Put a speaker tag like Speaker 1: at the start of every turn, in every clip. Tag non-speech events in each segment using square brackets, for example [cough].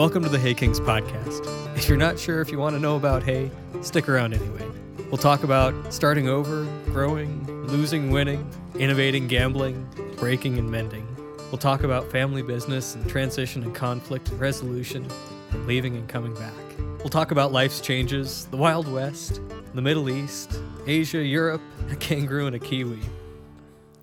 Speaker 1: Welcome to the Hay Kings podcast. If you're not sure if you want to know about hay, stick around anyway. We'll talk about starting over, growing, losing, winning, innovating, gambling, breaking, and mending. We'll talk about family business and transition and conflict and resolution, and leaving and coming back. We'll talk about life's changes, the Wild West, the Middle East, Asia, Europe, a kangaroo, and a kiwi.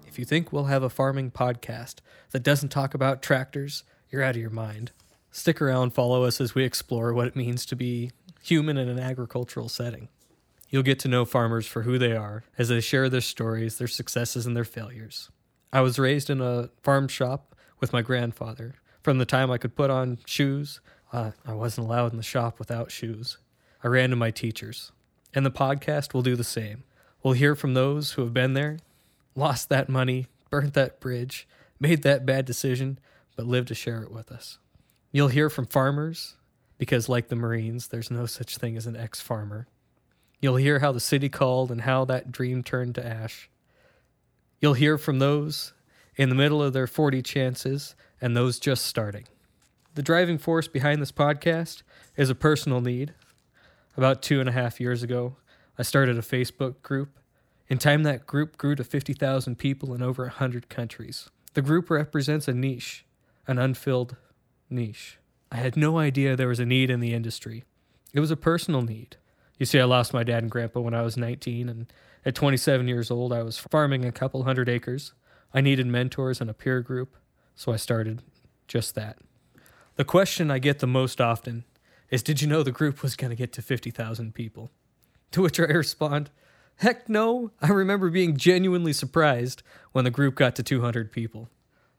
Speaker 1: If you think we'll have a farming podcast that doesn't talk about tractors, you're out of your mind. Stick around, follow us as we explore what it means to be human in an agricultural setting. You'll get to know farmers for who they are as they share their stories, their successes, and their failures. I was raised in a farm shop with my grandfather. From the time I could put on shoes, uh, I wasn't allowed in the shop without shoes. I ran to my teachers. And the podcast will do the same. We'll hear from those who have been there, lost that money, burnt that bridge, made that bad decision, but lived to share it with us. You'll hear from farmers, because like the Marines, there's no such thing as an ex farmer. You'll hear how the city called and how that dream turned to ash. You'll hear from those in the middle of their 40 chances and those just starting. The driving force behind this podcast is a personal need. About two and a half years ago, I started a Facebook group. In time, that group grew to 50,000 people in over 100 countries. The group represents a niche, an unfilled niche. I had no idea there was a need in the industry. It was a personal need. You see, I lost my dad and grandpa when I was 19, and at 27 years old, I was farming a couple hundred acres. I needed mentors and a peer group, so I started just that. The question I get the most often is Did you know the group was going to get to 50,000 people? To which I respond, Heck no, I remember being genuinely surprised when the group got to 200 people.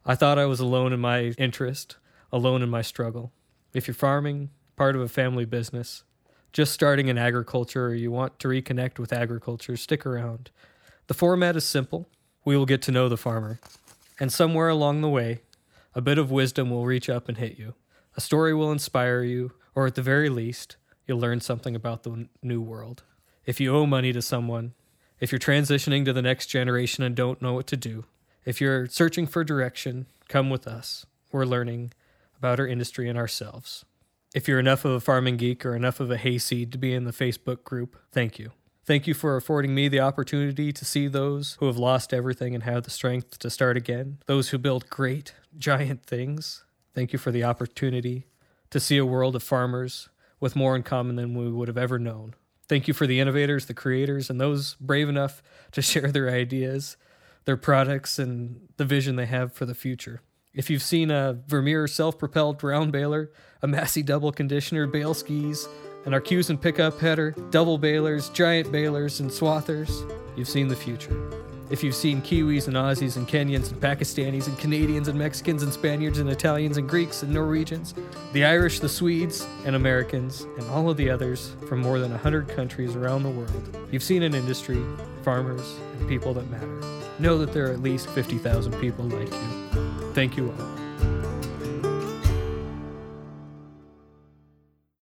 Speaker 1: I thought I was alone in my interest, alone in my struggle. If you're farming, part of a family business, just starting in agriculture, or you want to reconnect with agriculture, stick around. The format is simple. We will get to know the farmer. And somewhere along the way, a bit of wisdom will reach up and hit you. A story will inspire you, or at the very least, you'll learn something about the new world. If you owe money to someone, if you're transitioning to the next generation and don't know what to do, if you're searching for direction, come with us. We're learning about our industry and ourselves. If you're enough of a farming geek or enough of a hayseed to be in the Facebook group, thank you. Thank you for affording me the opportunity to see those who have lost everything and have the strength to start again, those who build great, giant things. Thank you for the opportunity to see a world of farmers with more in common than we would have ever known. Thank you for the innovators, the creators, and those brave enough to [laughs] share their ideas, their products, and the vision they have for the future. If you've seen a Vermeer self propelled round baler, a Massey double conditioner, bale skis, an Arcusin pickup header, double balers, giant balers, and swathers, you've seen the future. If you've seen Kiwis and Aussies and Kenyans and Pakistanis and Canadians and Mexicans and Spaniards and Italians and Greeks and Norwegians, the Irish, the Swedes, and Americans, and all of the others from more than 100 countries around the world, you've seen an industry, farmers, and people that matter. Know that there are at least 50,000 people like you. Thank you all.